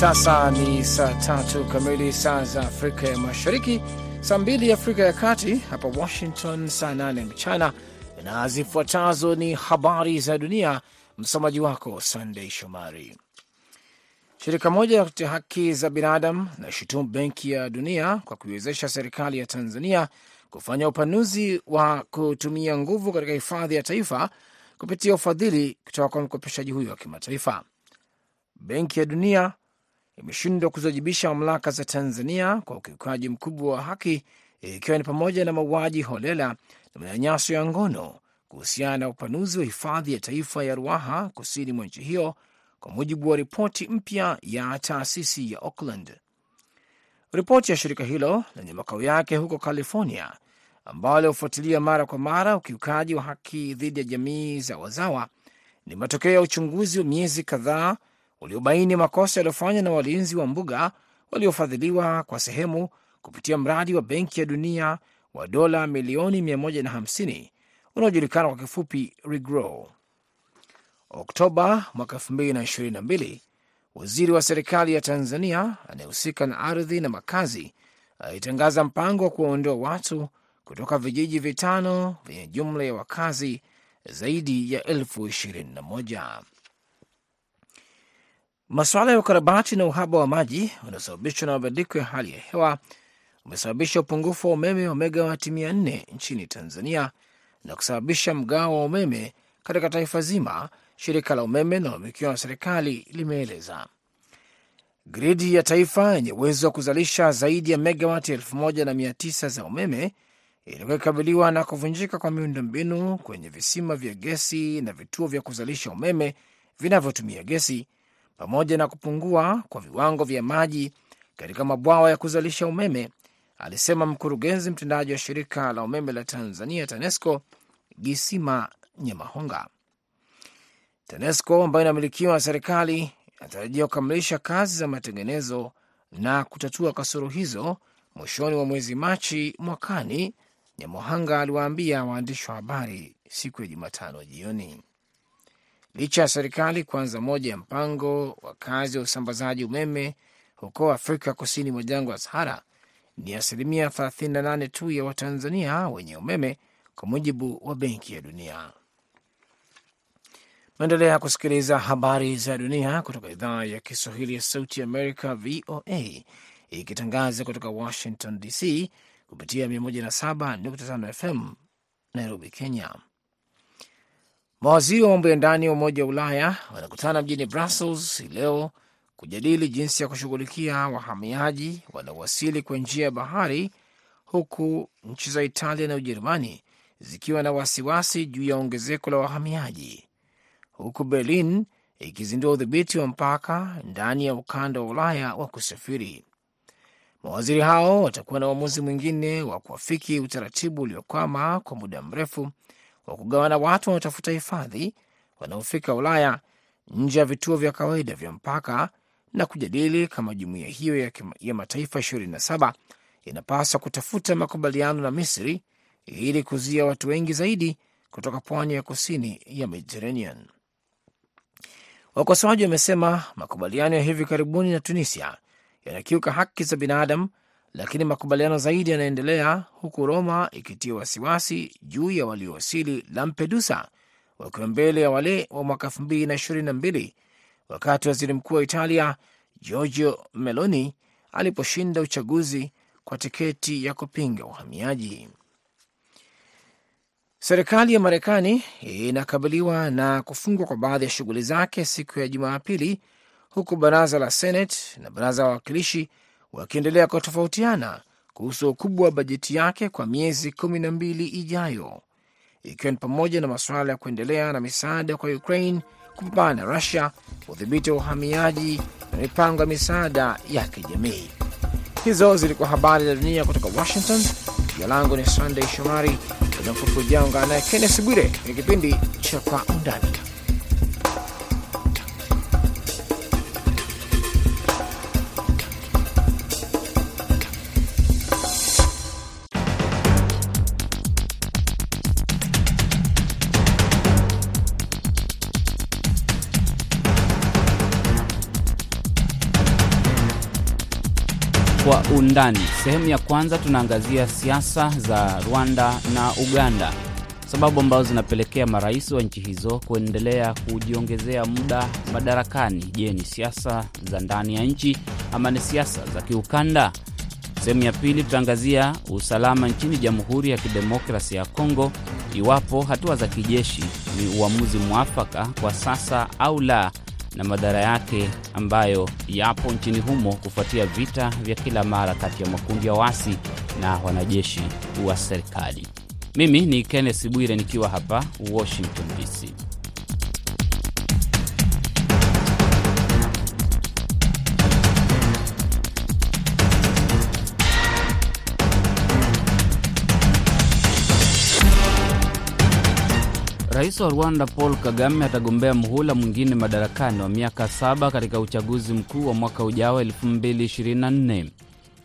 sasa ni saa tatu kamili saa za Afrika ya Mashariki, saa mbili Afrika ya Kati, hapa Washington saa nane mchana, na zifuatazo ni habari za dunia. Msomaji wako Sandei Shomari. Shirika moja la kutetea haki za binadamu linashutumu Benki ya Dunia kwa kuiwezesha serikali ya Tanzania kufanya upanuzi wa kutumia nguvu katika hifadhi ya taifa kupitia ufadhili kutoka kwa mkopeshaji huyo wa kimataifa. Benki ya Dunia imeshindwa kuziwajibisha mamlaka za Tanzania kwa ukiukaji mkubwa wa haki, ikiwa ni pamoja na mauaji holela na manyanyaso ya ngono kuhusiana na upanuzi wa hifadhi ya taifa ya Ruaha kusini mwa nchi hiyo, kwa mujibu wa ripoti mpya ya taasisi ya Auckland. Ripoti ya shirika hilo lenye makao yake huko California, ambayo hufuatilia mara kwa mara ukiukaji wa haki dhidi ya jamii za wazawa, ni matokeo ya uchunguzi wa miezi kadhaa uliobaini makosa yaliyofanywa na walinzi wa mbuga waliofadhiliwa kwa sehemu kupitia mradi wa Benki ya Dunia wa dola milioni 150 unaojulikana kwa kifupi REGROW. Oktoba mwaka 2022, waziri wa serikali ya Tanzania anayehusika na ardhi na makazi alitangaza mpango wa kuwaondoa watu kutoka vijiji vitano vyenye jumla ya wakazi zaidi ya elfu ishirini na moja. Masuala ya ukarabati na uhaba wa maji unaosababishwa na mabadiliko ya hali ya hewa umesababisha upungufu wa umeme wa megawati mia nne nchini Tanzania na kusababisha mgao wa umeme katika taifa zima, shirika la umeme linalomilikiwa na serikali limeeleza. Gridi ya taifa yenye uwezo wa kuzalisha zaidi ya megawati elfu moja na mia tisa za umeme ilikuwa ikikabiliwa na kuvunjika kwa miundombinu kwenye visima vya gesi na vituo vya kuzalisha umeme vinavyotumia gesi pamoja na kupungua kwa viwango vya maji katika mabwawa ya kuzalisha umeme, alisema mkurugenzi mtendaji wa shirika la umeme la Tanzania TANESCO Gisima Nyamahonga. TANESCO ambayo inamilikiwa na serikali inatarajia kukamilisha kazi za matengenezo na kutatua kasoro hizo mwishoni mwa mwezi Machi mwakani, Nyamohanga aliwaambia waandishi wa habari siku ya Jumatano jioni. Licha ya serikali kuanza moja ya mpango wa kazi wa usambazaji umeme huko Afrika kusini mwa jangwa la Sahara, ni asilimia 38 tu ya Watanzania wenye umeme, kwa mujibu wa Benki ya Dunia. Maendelea kusikiliza habari za dunia kutoka idhaa ya Kiswahili ya Sauti Amerika, VOA, ikitangaza kutoka Washington DC kupitia 107.5 FM Nairobi, Kenya. Mawaziri wa mambo ya ndani wa Umoja wa Ulaya wanakutana mjini Brussels hii leo kujadili jinsi ya kushughulikia wahamiaji wanaowasili kwa njia ya bahari, huku nchi za Italia na Ujerumani zikiwa na wasiwasi juu ya ongezeko la wahamiaji, huku Berlin ikizindua udhibiti wa mpaka ndani ya ukanda wa Ulaya wa kusafiri. Mawaziri hao watakuwa na uamuzi mwingine wa kuafiki utaratibu uliokwama kwa muda mrefu wa kugawana watu wanaotafuta hifadhi wanaofika Ulaya nje ya vituo vya kawaida vya mpaka na kujadili kama jumuiya hiyo ya, ya mataifa 27 inapaswa kutafuta makubaliano na Misri ili kuzuia watu wengi zaidi kutoka pwani ya kusini ya Mediterranean. Wakosoaji wamesema makubaliano ya hivi karibuni na Tunisia yanakiuka haki za binadamu lakini makubaliano zaidi yanaendelea huku Roma ikitia wasiwasi juu ya waliowasili Lampedusa wakiwa mbele ya wale wa mwaka elfu mbili na ishirini na mbili wakati waziri mkuu wa Italia Giorgio Meloni aliposhinda uchaguzi kwa tiketi ya kupinga uhamiaji. Serikali ya Marekani inakabiliwa na kufungwa kwa baadhi ya shughuli zake siku ya Jumapili, huku baraza la Senate na baraza la wawakilishi wakiendelea kutofautiana kuhusu ukubwa wa bajeti yake kwa miezi kumi na mbili ijayo, ikiwa ni pamoja na masuala ya kuendelea na misaada kwa Ukraine, kupambana na Rusia, udhibiti wa uhamiaji na mipango ya misaada ya kijamii. Hizo zilikuwa habari za dunia kutoka Washington. Jina langu ni Sunday Shomari. Muda mfupi ujao ungana naye Kennes Bwire kwenye kipindi cha Kwa Undani. Undani. Sehemu ya kwanza tunaangazia siasa za Rwanda na Uganda, sababu ambazo zinapelekea marais wa nchi hizo kuendelea kujiongezea muda madarakani. Je, ni siasa za ndani ya nchi ama ni siasa za kiukanda? Sehemu ya pili tutaangazia usalama nchini Jamhuri ya Kidemokrasi ya Kongo, iwapo hatua za kijeshi ni uamuzi mwafaka kwa sasa au la, na madhara yake ambayo yapo nchini humo kufuatia vita vya kila mara kati ya makundi ya wasi na wanajeshi wa serikali. Mimi ni Kenneth Bwire nikiwa hapa Washington DC. Rais wa Rwanda Paul Kagame atagombea muhula mwingine madarakani wa miaka saba katika uchaguzi mkuu wa mwaka ujao 2024.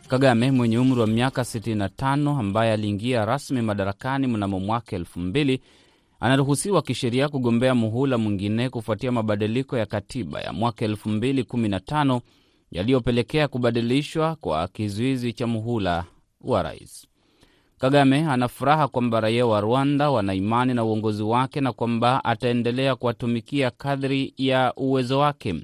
Kagame mwenye umri wa miaka 65 ambaye aliingia rasmi madarakani mnamo mwaka 2000 anaruhusiwa kisheria kugombea muhula mwingine kufuatia mabadiliko ya katiba ya mwaka 2015 yaliyopelekea kubadilishwa kwa kizuizi cha muhula wa rais. Kagame ana furaha kwamba raia wa Rwanda wana imani na uongozi wake na kwamba ataendelea kuwatumikia kadri ya uwezo wake.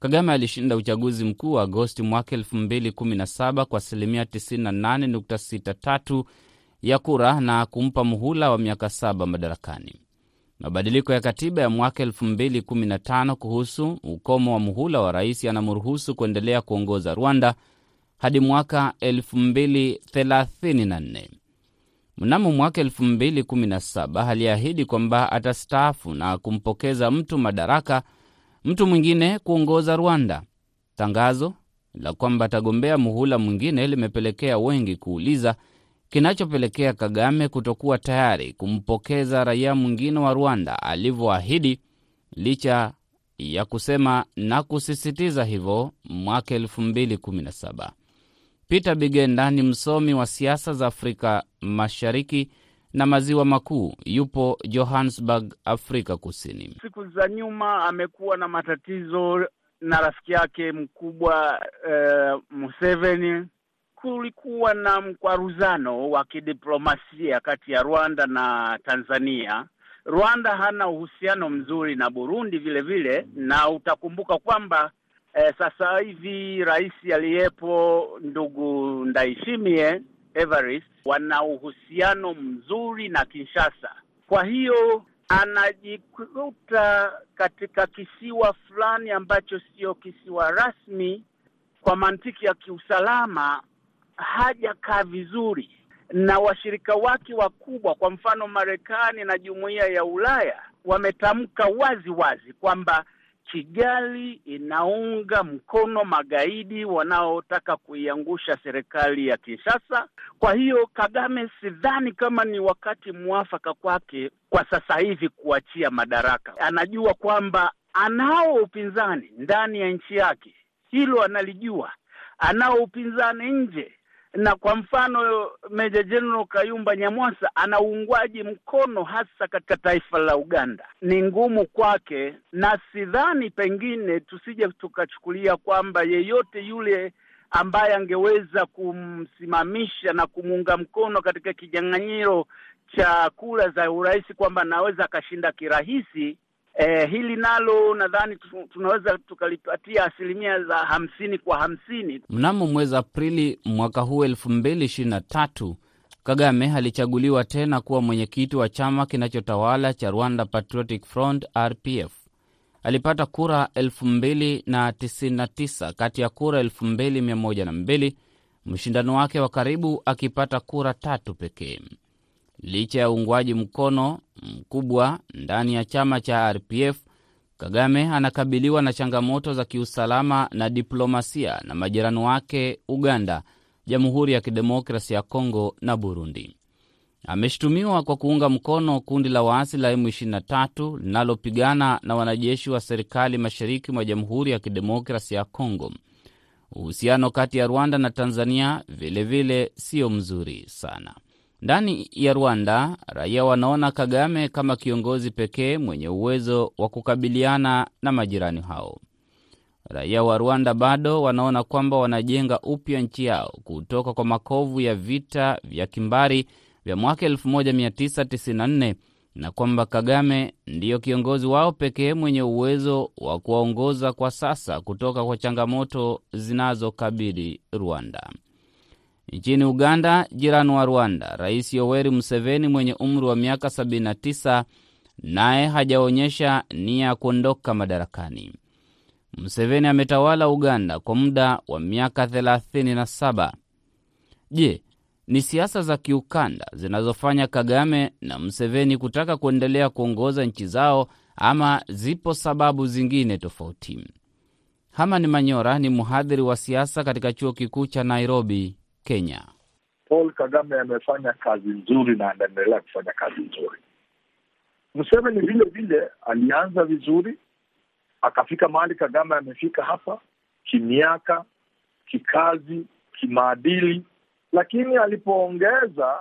Kagame alishinda uchaguzi mkuu wa Agosti mwaka 2017 kwa asilimia 98.63 ya kura na kumpa muhula wa miaka saba madarakani. Mabadiliko ya katiba ya mwaka 2015 kuhusu ukomo wa muhula wa rais yanamruhusu kuendelea kuongoza Rwanda hadi mwaka 2034. Mnamo mwaka 2017 aliahidi kwamba atastaafu na kumpokeza mtu madaraka, mtu mwingine kuongoza Rwanda. Tangazo la kwamba atagombea muhula mwingine limepelekea wengi kuuliza kinachopelekea Kagame kutokuwa tayari kumpokeza raia mwingine wa Rwanda alivyoahidi, licha ya kusema na kusisitiza hivyo mwaka 2017. Peter Bigenda ni msomi wa siasa za Afrika Mashariki na Maziwa Makuu, yupo Johannesburg, Afrika Kusini. Siku za nyuma amekuwa na matatizo na rafiki yake mkubwa eh, Museveni. Kulikuwa na mkwaruzano wa kidiplomasia kati ya Rwanda na Tanzania. Rwanda hana uhusiano mzuri na Burundi vile vile, na utakumbuka kwamba Eh, sasa hivi rais aliyepo ndugu Ndayishimiye Evariste wana uhusiano mzuri na Kinshasa. Kwa hiyo anajikuta katika kisiwa fulani ambacho sio kisiwa rasmi, kwa mantiki ya kiusalama hajakaa vizuri na washirika wake wakubwa, kwa mfano Marekani na Jumuiya ya Ulaya wametamka wazi wazi kwamba Kigali inaunga mkono magaidi wanaotaka kuiangusha serikali ya Kinshasa. Kwa hiyo Kagame, sidhani kama ni wakati mwafaka kwake kwa sasa hivi kuachia madaraka. Anajua kwamba anao upinzani ndani ya nchi yake, hilo analijua. Anao upinzani nje na kwa mfano Meja Jenerali Kayumba Nyamwasa ana uungwaji mkono hasa katika taifa la Uganda. Ni ngumu kwake, na sidhani pengine tusije tukachukulia kwamba yeyote yule ambaye angeweza kumsimamisha na kumuunga mkono katika kinyang'anyiro cha kura za urais kwamba anaweza akashinda kirahisi. Eh, hili nalo nadhani tunaweza tukalipatia asilimia za hamsini kwa hamsini. Mnamo mwezi Aprili mwaka huu elfu mbili ishirini na tatu Kagame alichaguliwa tena kuwa mwenyekiti wa chama kinachotawala cha Rwanda Patriotic Front RPF. Alipata kura elfu mbili na tisini na tisa kati ya kura elfu mbili mia moja na mbili mshindano wake wa karibu akipata kura tatu pekee. Licha ya uungwaji mkono mkubwa ndani ya chama cha RPF, Kagame anakabiliwa na changamoto za kiusalama na diplomasia na majirani wake Uganda, Jamhuri ya Kidemokrasi ya Kongo na Burundi. Ameshutumiwa kwa kuunga mkono kundi la waasi la M23 linalopigana na wanajeshi wa serikali mashariki mwa Jamhuri ya Kidemokrasi ya Kongo. Uhusiano kati ya Rwanda na Tanzania vilevile sio mzuri sana. Ndani ya Rwanda, raia wanaona Kagame kama kiongozi pekee mwenye uwezo wa kukabiliana na majirani hao. raia wa Rwanda bado wanaona kwamba wanajenga upya nchi yao kutoka kwa makovu ya vita vya kimbari vya mwaka 1994 na kwamba Kagame ndiyo kiongozi wao pekee mwenye uwezo wa kuwaongoza kwa sasa kutoka kwa changamoto zinazokabili Rwanda. Nchini Uganda, jirani wa Rwanda, Rais Yoweri Museveni mwenye umri wa miaka 79 naye hajaonyesha nia ya kuondoka madarakani. Museveni ametawala Uganda kwa muda wa miaka 37. Je, ni siasa za kiukanda zinazofanya Kagame na Museveni kutaka kuendelea kuongoza nchi zao ama zipo sababu zingine tofauti? Hamani Manyora ni mhadhiri wa siasa katika chuo kikuu cha Nairobi, Kenya. Paul Kagame amefanya kazi nzuri na anaendelea kufanya kazi nzuri. Museveni vile vile alianza vizuri, akafika mahali Kagame amefika hapa, kimiaka, kikazi, kimaadili, lakini alipoongeza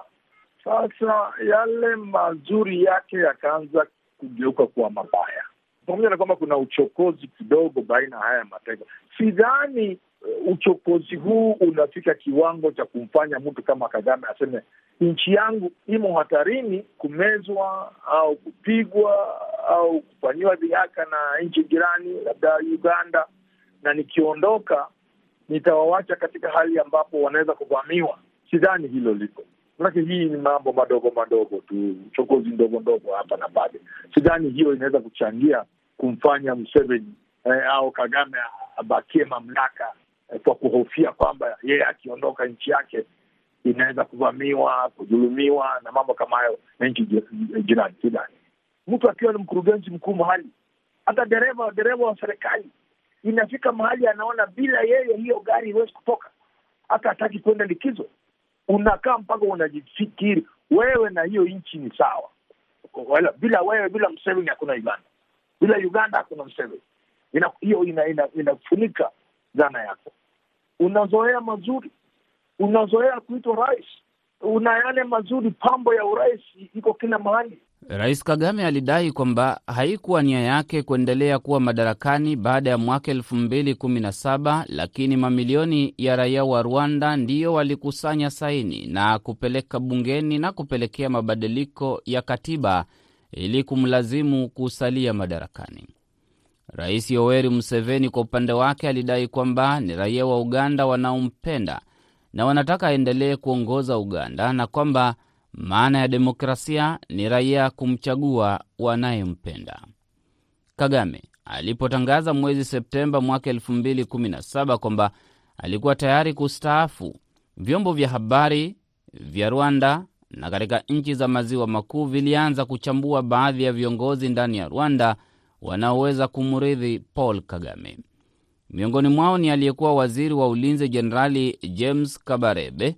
sasa, yale mazuri yake yakaanza kugeuka kuwa mabaya, pamoja na kwamba kuna uchokozi kidogo baina ya haya mataifa. Sidhani uchokozi huu unafika kiwango cha kumfanya mtu kama Kagame aseme nchi yangu imo hatarini kumezwa au kupigwa au kufanyiwa dhihaka na nchi jirani, labda Uganda, na nikiondoka nitawawacha katika hali ambapo wanaweza kuvamiwa. Sidhani hilo liko, manake hii ni mambo madogo madogo tu, uchokozi ndogo ndogo hapa na pale. Sidhani hiyo inaweza kuchangia kumfanya Museveni eh, au Kagame abakie mamlaka kwa kuhofia kwamba yeye akiondoka nchi yake inaweza kuvamiwa, kudhulumiwa na mambo kama hayo na nchi jirani. Sudani. mtu akiwa ni mkurugenzi mkuu mahali, hata dereva dereva wa serikali inafika mahali anaona bila yeye hiyo gari iwezi kutoka, hata hataki kwenda likizo. Unakaa mpaka unajifikiri wewe na hiyo nchi ni sawa. Wala, bila wewe, bila Museveni hakuna Uganda, bila Uganda hakuna Museveni. Hiyo ina, ina, inafunika dhana yako unazoea mazuri, unazoea kuitwa rais, una yale mazuri, pambo ya urais iko kila mahali. Rais Kagame alidai kwamba haikuwa nia yake kuendelea kuwa madarakani baada ya mwaka elfu mbili kumi na saba, lakini mamilioni ya raia wa Rwanda ndiyo walikusanya saini na kupeleka bungeni na kupelekea mabadiliko ya katiba ili kumlazimu kusalia madarakani. Rais Yoweri Museveni kwa upande wake alidai kwamba ni raia wa Uganda wanaompenda na wanataka aendelee kuongoza Uganda na kwamba maana ya demokrasia ni raia kumchagua wanayempenda. Kagame alipotangaza mwezi Septemba mwaka 2017 kwamba alikuwa tayari kustaafu, vyombo vya habari vya Rwanda na katika nchi za maziwa makuu vilianza kuchambua baadhi ya viongozi ndani ya Rwanda wanaoweza kumrithi Paul Kagame. Miongoni mwao ni aliyekuwa waziri wa ulinzi Jenerali James Kabarebe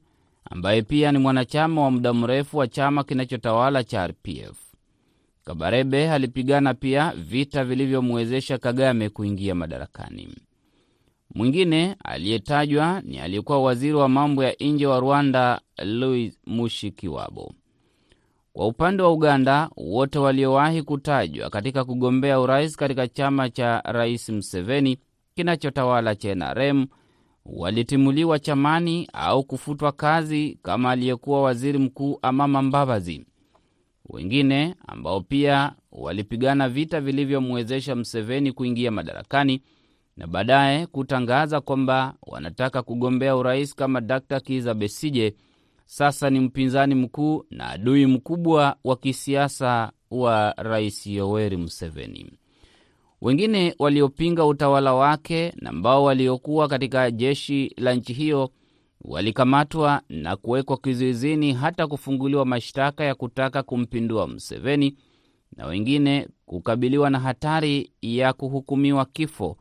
ambaye pia ni mwanachama wa muda mrefu wa chama kinachotawala cha RPF. Kabarebe alipigana pia vita vilivyomwezesha Kagame kuingia madarakani. Mwingine aliyetajwa ni aliyekuwa waziri wa mambo ya nje wa Rwanda Louis Mushikiwabo. Kwa upande wa Uganda, wote waliowahi kutajwa katika kugombea urais katika chama cha Rais Museveni kinachotawala cha NRM walitimuliwa chamani au kufutwa kazi kama aliyekuwa waziri mkuu Amama Mbabazi. Wengine ambao pia walipigana vita vilivyomwezesha Museveni kuingia madarakani na baadaye kutangaza kwamba wanataka kugombea urais kama Dr. Kiza Besije sasa ni mpinzani mkuu na adui mkubwa wa kisiasa wa Rais Yoweri Museveni. Wengine waliopinga utawala wake na ambao waliokuwa katika jeshi la nchi hiyo walikamatwa na kuwekwa kizuizini hata kufunguliwa mashtaka ya kutaka kumpindua Museveni na wengine kukabiliwa na hatari ya kuhukumiwa kifo,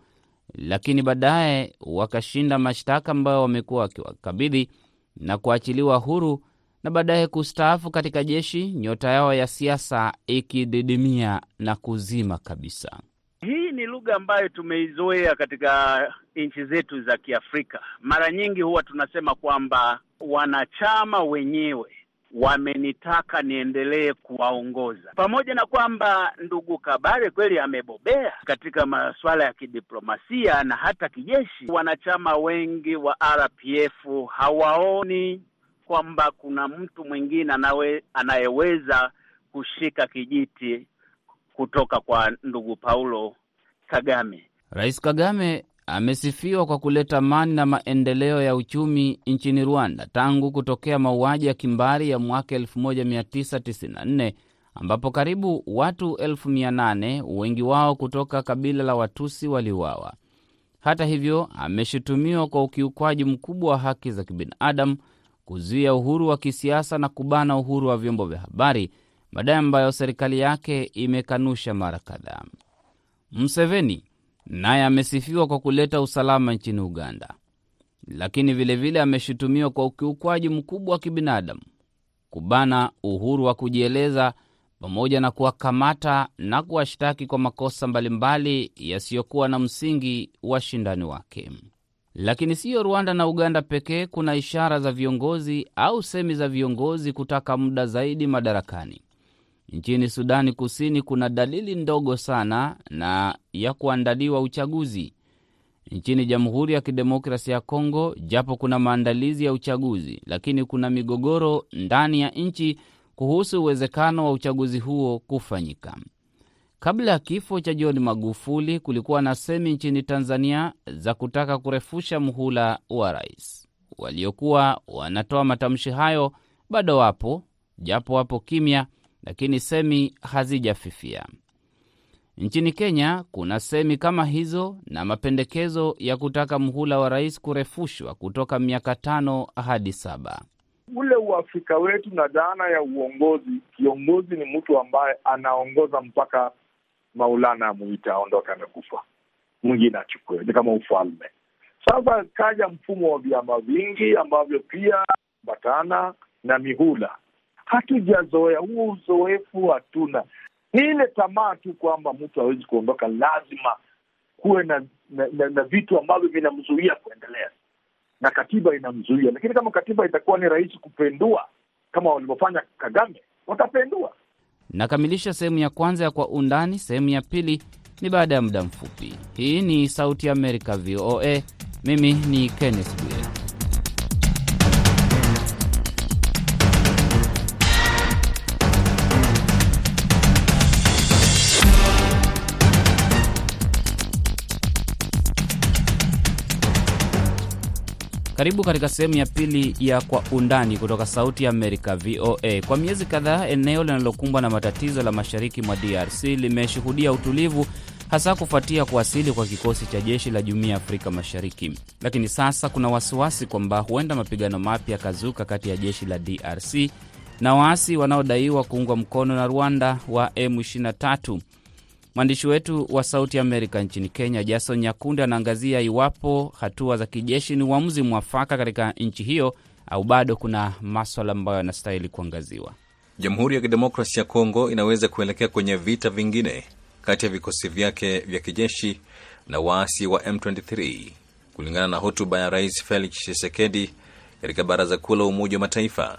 lakini baadaye wakashinda mashtaka ambayo wamekuwa wakiwakabidhi na kuachiliwa huru na baadaye kustaafu katika jeshi, nyota yao ya siasa ikididimia na kuzima kabisa. Hii ni lugha ambayo tumeizoea katika nchi zetu za Kiafrika. Mara nyingi huwa tunasema kwamba wanachama wenyewe wamenitaka niendelee kuwaongoza, pamoja na kwamba ndugu Kabare kweli amebobea katika masuala ya kidiplomasia na hata kijeshi. Wanachama wengi wa RPF hawaoni kwamba kuna mtu mwingine anayeweza kushika kijiti kutoka kwa ndugu Paulo Kagame. Rais Kagame amesifiwa kwa kuleta amani na maendeleo ya uchumi nchini Rwanda tangu kutokea mauaji ya kimbari ya mwaka 1994 ambapo karibu watu elfu mia nane wengi wao kutoka kabila la Watusi waliuawa. Hata hivyo, ameshutumiwa kwa ukiukwaji mkubwa wa haki za kibinadamu, kuzuia uhuru wa kisiasa na kubana uhuru wa vyombo vya habari, madai ambayo serikali yake imekanusha mara kadhaa. Museveni naye amesifiwa kwa kuleta usalama nchini Uganda, lakini vilevile ameshutumiwa kwa ukiukwaji mkubwa wa kibinadamu, kubana uhuru wa kujieleza, pamoja na kuwakamata na kuwashtaki kwa makosa mbalimbali yasiyokuwa na msingi washindani wake. Lakini siyo Rwanda na Uganda pekee kuna ishara za viongozi au semi za viongozi kutaka muda zaidi madarakani. Nchini Sudani Kusini kuna dalili ndogo sana na ya kuandaliwa uchaguzi. Nchini Jamhuri ya Kidemokrasia ya Kongo, japo kuna maandalizi ya uchaguzi, lakini kuna migogoro ndani ya nchi kuhusu uwezekano wa uchaguzi huo kufanyika. Kabla ya kifo cha John Magufuli, kulikuwa na semi nchini Tanzania za kutaka kurefusha muhula wa rais. Waliokuwa wanatoa matamshi hayo bado wapo, japo wapo kimya lakini semi hazijafifia. Nchini Kenya kuna semi kama hizo na mapendekezo ya kutaka mhula wa rais kurefushwa kutoka miaka tano hadi saba. Ule uafrika wetu na dhana ya uongozi, kiongozi ni mtu ambaye anaongoza mpaka Maulana amuita aondoke, amekufa, mwingine achukue, ni kama ufalme. Sasa kaja mfumo wa vyama vingi ambavyo pia batana na mihula hatujazoea huo uzoefu, hatuna. Ni ile tamaa tu kwamba mtu hawezi kuondoka, lazima kuwe na na, na, na vitu ambavyo vinamzuia kuendelea, na katiba inamzuia. Lakini kama katiba itakuwa ni rahisi kupendua kama walivyofanya Kagame, watapendua. Nakamilisha sehemu ya kwanza ya Kwa Undani. Sehemu ya pili ni baada ya muda mfupi. Hii ni Sauti ya Amerika, VOA. Mimi ni Kenneth Bwire. Karibu katika sehemu ya pili ya Kwa Undani kutoka Sauti ya Amerika, VOA. Kwa miezi kadhaa, eneo linalokumbwa na matatizo la mashariki mwa DRC limeshuhudia utulivu, hasa kufuatia kuwasili kwa kikosi cha jeshi la Jumuiya ya Afrika Mashariki. Lakini sasa kuna wasiwasi kwamba huenda mapigano mapya yakazuka kati ya jeshi la DRC na waasi wanaodaiwa kuungwa mkono na Rwanda wa M23. Mwandishi wetu wa Sauti Amerika nchini Kenya, Jason Nyakundi, anaangazia iwapo hatua za kijeshi ni uamuzi mwafaka katika nchi hiyo au bado kuna maswala ambayo yanastahili kuangaziwa. Jamhuri ya Kidemokrasi ya Kongo inaweza kuelekea kwenye vita vingine kati ya vikosi vyake vya kijeshi na waasi wa M23 kulingana na hotuba ya Rais Felix Tshisekedi katika Baraza Kuu la Umoja wa Mataifa.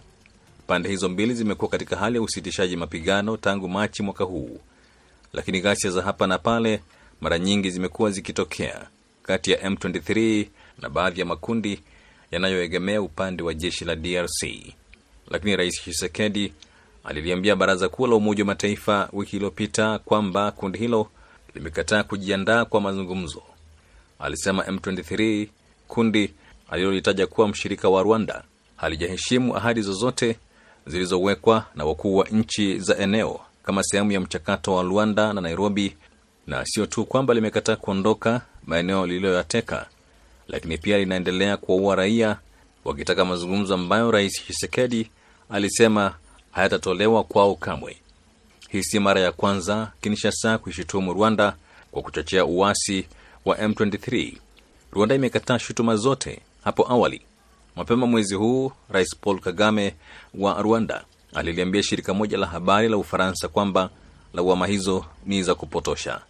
Pande hizo mbili zimekuwa katika hali ya usitishaji mapigano tangu Machi mwaka huu lakini ghasia za hapa na pale mara nyingi zimekuwa zikitokea kati ya M23 na baadhi ya makundi yanayoegemea upande wa jeshi la DRC. Lakini Rais Tshisekedi aliliambia Baraza Kuu la Umoja wa Mataifa wiki iliyopita kwamba kundi hilo limekataa kujiandaa kwa mazungumzo. Alisema M23, kundi alilolitaja kuwa mshirika wa Rwanda, halijaheshimu ahadi zozote zilizowekwa na wakuu wa nchi za eneo kama sehemu ya mchakato wa Luanda na Nairobi, na sio tu kwamba limekataa kuondoka maeneo lililoyateka, lakini pia linaendelea kuwaua raia, wakitaka mazungumzo ambayo Rais Tshisekedi alisema hayatatolewa kwao kamwe. Hii si mara ya kwanza Kinshasa kuishutumu Rwanda kwa kuchochea uasi wa M23. Rwanda imekataa shutuma zote hapo awali. Mapema mwezi huu, Rais Paul Kagame wa Rwanda aliliambia shirika moja la habari la Ufaransa kwamba lawama hizo ni za kupotosha.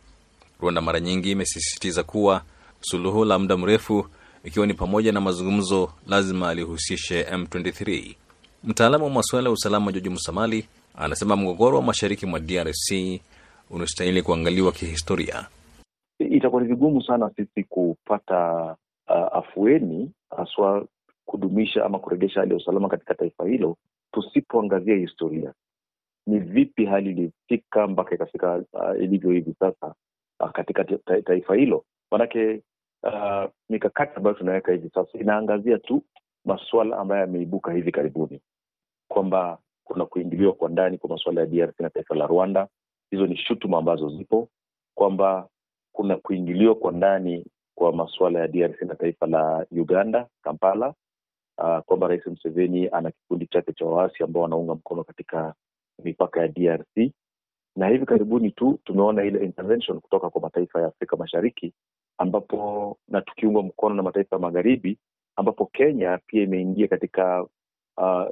Rwanda mara nyingi imesisitiza kuwa suluhu la muda mrefu, ikiwa ni pamoja na mazungumzo, lazima alihusishe M23. Mtaalamu wa masuala ya usalama Joji Musamali anasema mgogoro wa mashariki mwa DRC unastahili kuangaliwa kihistoria. Itakuwa ni vigumu sana sisi kupata uh, afueni haswa kudumisha ama kuregesha hali ya usalama katika taifa hilo tusipoangazia historia. Ni vipi hali ilifika mpaka ikafika uh, ilivyo hivi sasa uh, katika ta taifa hilo? manake uh, mikakati ambayo tunaweka hivi sasa inaangazia tu masuala ambayo yameibuka hivi karibuni, kwamba kuna kuingiliwa kwa ndani kwa masuala ya DRC na taifa la Rwanda. Hizo ni shutuma ambazo zipo kwamba kuna kuingiliwa kwa ndani kwa masuala ya DRC na taifa la Uganda, Kampala, uh, kwamba Rais Museveni ana kikundi chake cha waasi ambao wanaunga mkono katika mipaka ya DRC, na hivi karibuni tu tumeona ile intervention kutoka kwa mataifa ya Afrika Mashariki, ambapo na tukiungwa mkono na mataifa ya magharibi, ambapo Kenya pia imeingia katika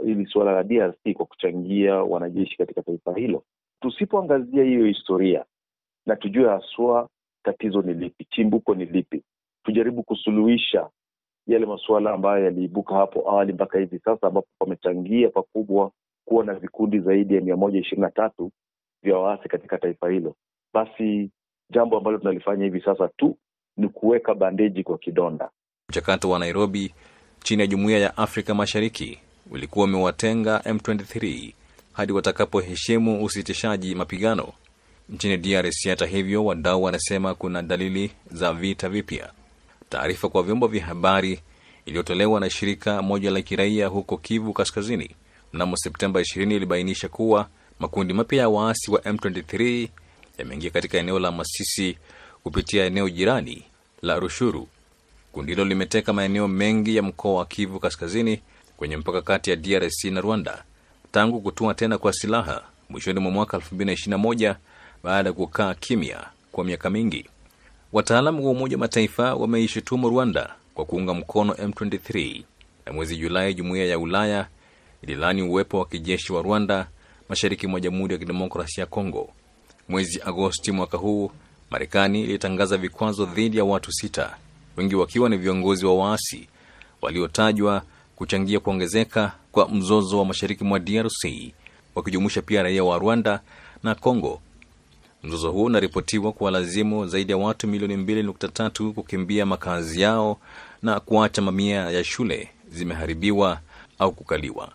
hili uh, suala la DRC kwa kuchangia wanajeshi katika taifa hilo. Tusipoangazia hiyo historia na tujue haswa tatizo ni lipi, chimbuko ni lipi, tujaribu kusuluhisha yale masuala ambayo yaliibuka hapo awali mpaka hivi sasa, ambapo pamechangia pakubwa kuwa na vikundi zaidi ya mia moja ishirini na tatu vya waasi katika taifa hilo, basi jambo ambalo tunalifanya hivi sasa tu ni kuweka bandeji kwa kidonda. Mchakato wa Nairobi chini ya Jumuiya ya Afrika Mashariki ulikuwa umewatenga M23 hadi watakapoheshimu usitishaji mapigano nchini DRC. Hata hivyo, wadau wanasema kuna dalili za vita vipya. Taarifa kwa vyombo vya habari iliyotolewa na shirika moja la kiraia huko Kivu Kaskazini mnamo Septemba 20 ilibainisha kuwa makundi mapya ya waasi wa M23 yameingia katika eneo la Masisi kupitia eneo jirani la Rushuru. Kundi hilo limeteka maeneo mengi ya mkoa wa Kivu Kaskazini kwenye mpaka kati ya DRC na Rwanda tangu kutua tena kwa silaha mwishoni mwa mwaka 2021 baada ya kukaa kimya kwa miaka mingi. Wataalamu wa Umoja wa Mataifa wameishutumu Rwanda kwa kuunga mkono M23, na mwezi Julai jumuiya ya Ulaya ililani uwepo wa kijeshi wa Rwanda mashariki mwa Jamhuri ya Kidemokrasia ya Kongo. Mwezi Agosti mwaka huu, Marekani ilitangaza vikwazo dhidi ya watu sita, wengi wakiwa ni viongozi wa waasi waliotajwa kuchangia kuongezeka kwa mzozo wa mashariki mwa DRC, wakijumuisha pia raia wa Rwanda na Kongo. Mzozo huo unaripotiwa kuwalazimu zaidi ya watu milioni mbili nukta tatu kukimbia makazi yao na kuacha mamia ya shule zimeharibiwa au kukaliwa.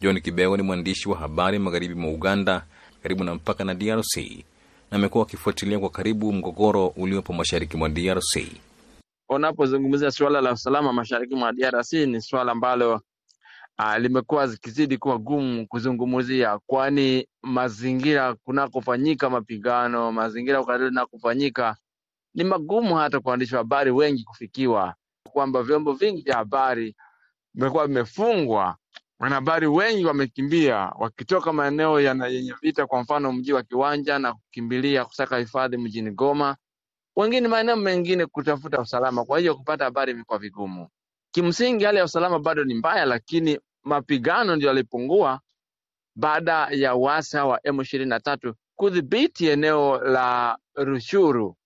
John Kibego ni mwandishi wa habari magharibi mwa Uganda, karibu na mpaka na DRC, na amekuwa akifuatilia kwa karibu mgogoro uliopo mashariki mwa DRC. Unapozungumzia suala la usalama mashariki mwa DRC ni suala ambalo limekuwa zikizidi kuwa gumu kuzungumzia, kwani mazingira kunakofanyika mapigano, mazingira kunakofanyika ni magumu hata kwa waandishi wa habari wengi kufikiwa, kwamba vyombo vingi vya habari vimekuwa vimefungwa. Wanahabari wengi wamekimbia wakitoka maeneo yenye vita, kwa mfano mji wa Kiwanja, na kukimbilia kusaka hifadhi mjini Goma, wengine maeneo mengine kutafuta usalama. Kwa hiyo kupata habari imekuwa vigumu. Kimsingi hali ya usalama bado ni mbaya, lakini mapigano ndio yalipungua baada ya waasi wa M ishirini na tatu kudhibiti eneo la Rushuru.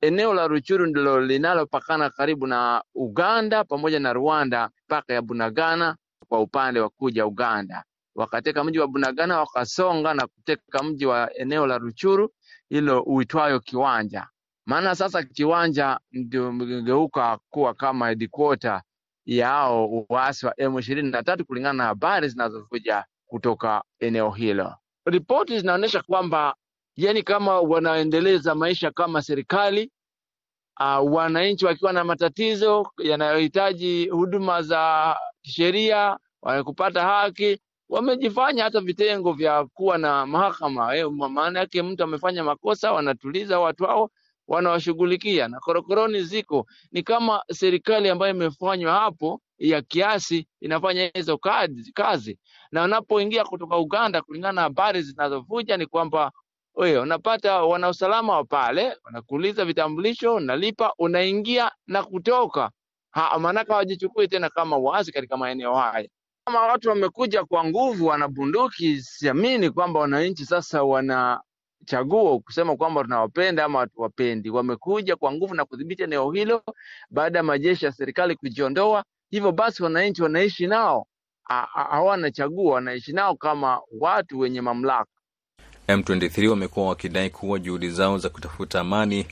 Eneo la Ruchuru ndilo linalopakana karibu na Uganda pamoja na Rwanda, mpaka ya Bunagana kwa upande wa kuja Uganda. Wakateka mji wa Bunagana, wakasonga na kuteka mji wa eneo la Ruchuru hilo uitwayo Kiwanja. Maana sasa Kiwanja ndio mgeuka kuwa kama headquarter yao waasi wa M ishirini na tatu kulingana na habari zinazovuja kutoka eneo hilo. Ripoti zinaonyesha kwamba yani kama wanaendeleza maisha kama serikali uh, wananchi wakiwa na matatizo yanayohitaji huduma za kisheria kupata haki, wamejifanya hata vitengo vya kuwa na mahakama eh, maana yake mtu amefanya makosa, wanatuliza watu hao wanawashughulikia, na korokoroni ziko ni kama serikali ambayo imefanywa hapo ya kiasi inafanya hizo kazi, kazi. Na wanapoingia kutoka Uganda, kulingana na habari zinazovuja ni kwamba wewe unapata wanausalama wa pale wanakuuliza vitambulisho, unalipa, unaingia na kutoka. Maanake hawajichukui tena kama waasi katika maeneo haya. Kama watu wamekuja kwa nguvu, wana bunduki, siamini kwamba wananchi sasa wana chaguo kusema kwamba tunawapenda ama hatuwapendi. Wamekuja kwa nguvu na kudhibiti eneo hilo baada ya majeshi ya serikali kujiondoa. Hivyo basi, wananchi wanaishi nao hawana chaguo, wanaishi nao kama watu wenye mamlaka. M23 wamekuwa wakidai kuwa juhudi zao za kutafuta amani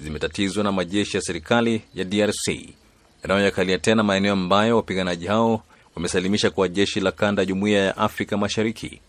zimetatizwa na majeshi ya serikali ya DRC yanayoyakalia tena maeneo ambayo wapiganaji hao wamesalimisha kwa jeshi la kanda ya Jumuiya ya Afrika Mashariki.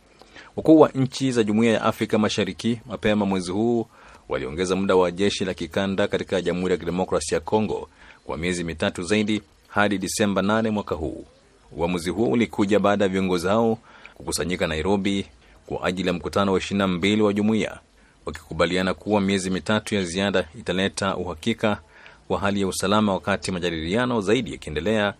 Wakuu wa nchi za Jumuiya ya Afrika Mashariki mapema mwezi huu waliongeza muda wa jeshi la kikanda katika Jamhuri ya Kidemokrasia ya Kongo kwa miezi mitatu zaidi hadi Disemba 8 mwaka huu. Uamuzi huo ulikuja baada ya viongozi hao kukusanyika Nairobi kwa ajili ya mkutano wa 22 wa jumuiya, wakikubaliana kuwa miezi mitatu ya ziada italeta uhakika wa hali ya usalama, wakati majadiliano zaidi yakiendelea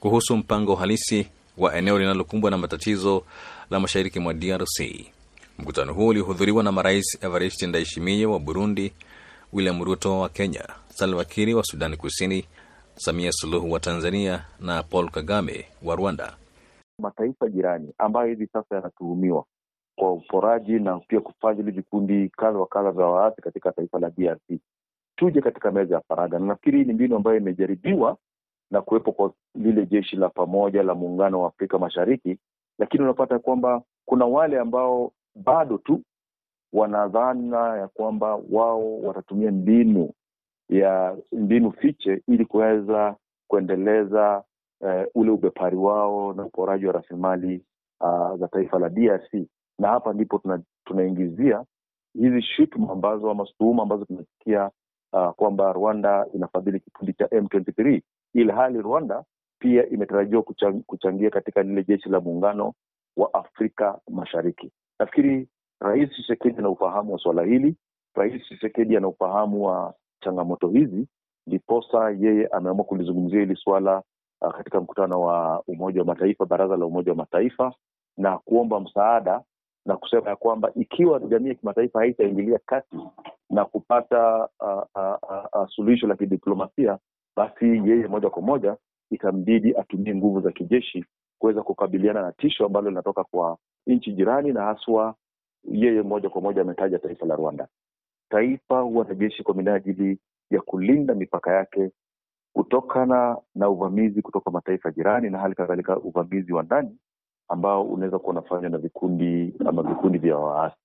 kuhusu mpango halisi wa eneo linalokumbwa na matatizo la mashariki mwa DRC. Mkutano huo ulihudhuriwa na marais Evariste Ndayishimiye wa Burundi, William Ruto wa Kenya, Salva Kiir wa Sudani Kusini, Samia Suluhu wa Tanzania na Paul Kagame wa Rwanda. Mataifa jirani ambayo hivi sasa yanatuhumiwa kwa uporaji na pia kufadhili vikundi kadha wa kadha vya waasi katika taifa la DRC tuje katika meza ya faragha, na nafikiri hii ni mbinu ambayo imejaribiwa na kuwepo kwa lile jeshi la pamoja la muungano wa Afrika Mashariki, lakini unapata kwamba kuna wale ambao bado tu wanadhana ya kwamba wao watatumia mbinu ya mbinu fiche ili kuweza kuendeleza uh, ule ubepari wao na uporaji wa rasilimali uh, za taifa la DRC, na hapa ndipo tuna, tunaingizia hizi shutuma ambazo ama tuhuma ambazo tunasikia uh, kwamba Rwanda inafadhili kikundi cha M23 ili hali Rwanda pia imetarajiwa kuchang, kuchangia katika lile jeshi la muungano wa Afrika Mashariki. Nafikiri Rais Tshisekedi ana ufahamu wa suala hili. Rais Tshisekedi ana ufahamu wa changamoto hizi, ndiposa yeye ameamua kulizungumzia hili suala uh, katika mkutano wa Umoja wa Mataifa, Baraza la Umoja wa Mataifa, na kuomba msaada na kusema ya kwamba ikiwa jamii ya kimataifa haitaingilia kati na kupata uh, uh, uh, suluhisho la kidiplomasia, basi yeye moja kwa moja itambidi atumie nguvu za kijeshi kuweza kukabiliana na tisho ambalo linatoka kwa nchi jirani, na haswa yeye moja kwa moja ametaja taifa la Rwanda. Taifa huwa na jeshi kwa minajili ya kulinda mipaka yake kutokana na uvamizi kutoka mataifa jirani na hali kadhalika uvamizi wa ndani ambao unaweza kuwa unafanywa na vikundi ama vikundi vya waasi.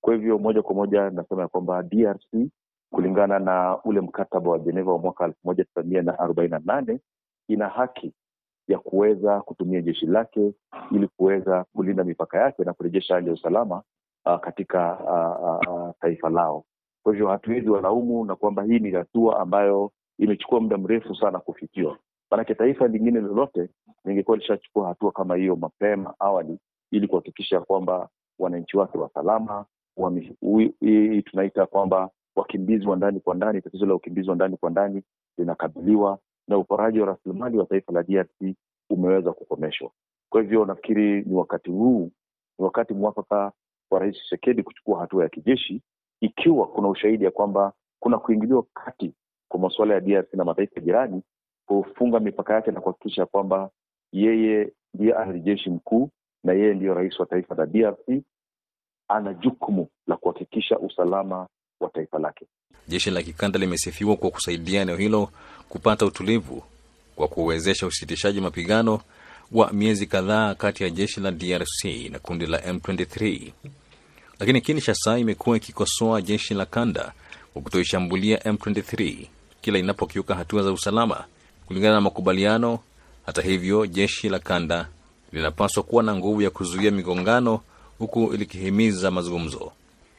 Kwa hivyo moja kwa moja nasema ya kwamba DRC kulingana na ule mkataba wa Geneva wa mwaka elfu moja tisa na arobaini na nane ina haki ya kuweza kutumia jeshi lake ili kuweza kulinda mipaka yake na kurejesha hali ya usalama uh, katika uh, uh, taifa lao. Kwa hivyo hatuwezi walaumu na kwamba hii ni hatua ambayo imechukua muda mrefu sana kufikiwa, maanake taifa lingine lolote lingekuwa lishachukua hatua kama hiyo mapema awali, ili kuhakikisha kwamba wananchi wake wa salama. Hii tunaita kwamba wakimbizi wa ndani kwa ndani, tatizo la ukimbizi wa ndani kwa ndani linakabiliwa na uporaji wa rasilimali wa taifa la DRC umeweza kukomeshwa. Kwa hivyo nafikiri ni wakati huu, ni wakati mwafaka wa Rais Tshisekedi kuchukua hatua ya kijeshi, ikiwa kuna ushahidi ya kwamba kuna kuingiliwa kati kwa masuala ya DRC na mataifa jirani, kufunga mipaka yake na kuhakikisha kwamba yeye ndiye amiri jeshi mkuu na yeye ndiyo rais wa taifa la DRC, ana jukumu la kuhakikisha usalama wa taifa lake. Jeshi la kikanda limesifiwa kwa kusaidia eneo hilo kupata utulivu kwa kuwezesha usitishaji mapigano wa miezi kadhaa kati ya jeshi la DRC na kundi la M23. Lakini Kinshasa imekuwa ikikosoa jeshi la kanda kwa kutoishambulia M23 kila inapokiuka hatua za usalama kulingana na makubaliano. Hata hivyo, jeshi la kanda linapaswa kuwa na nguvu ya kuzuia migongano huku likihimiza mazungumzo.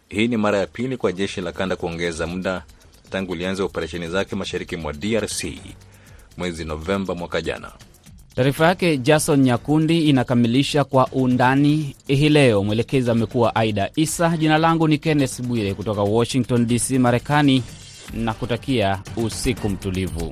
Hii ni mara ya pili kwa jeshi la kanda kuongeza muda tangu ilianza operesheni zake mashariki mwa DRC mwezi Novemba mwaka jana. Taarifa yake Jason Nyakundi inakamilisha kwa undani hii leo. Mwelekezi amekuwa Aida Isa. Jina langu ni Kenneth Bwire kutoka Washington DC, Marekani, na kutakia usiku mtulivu.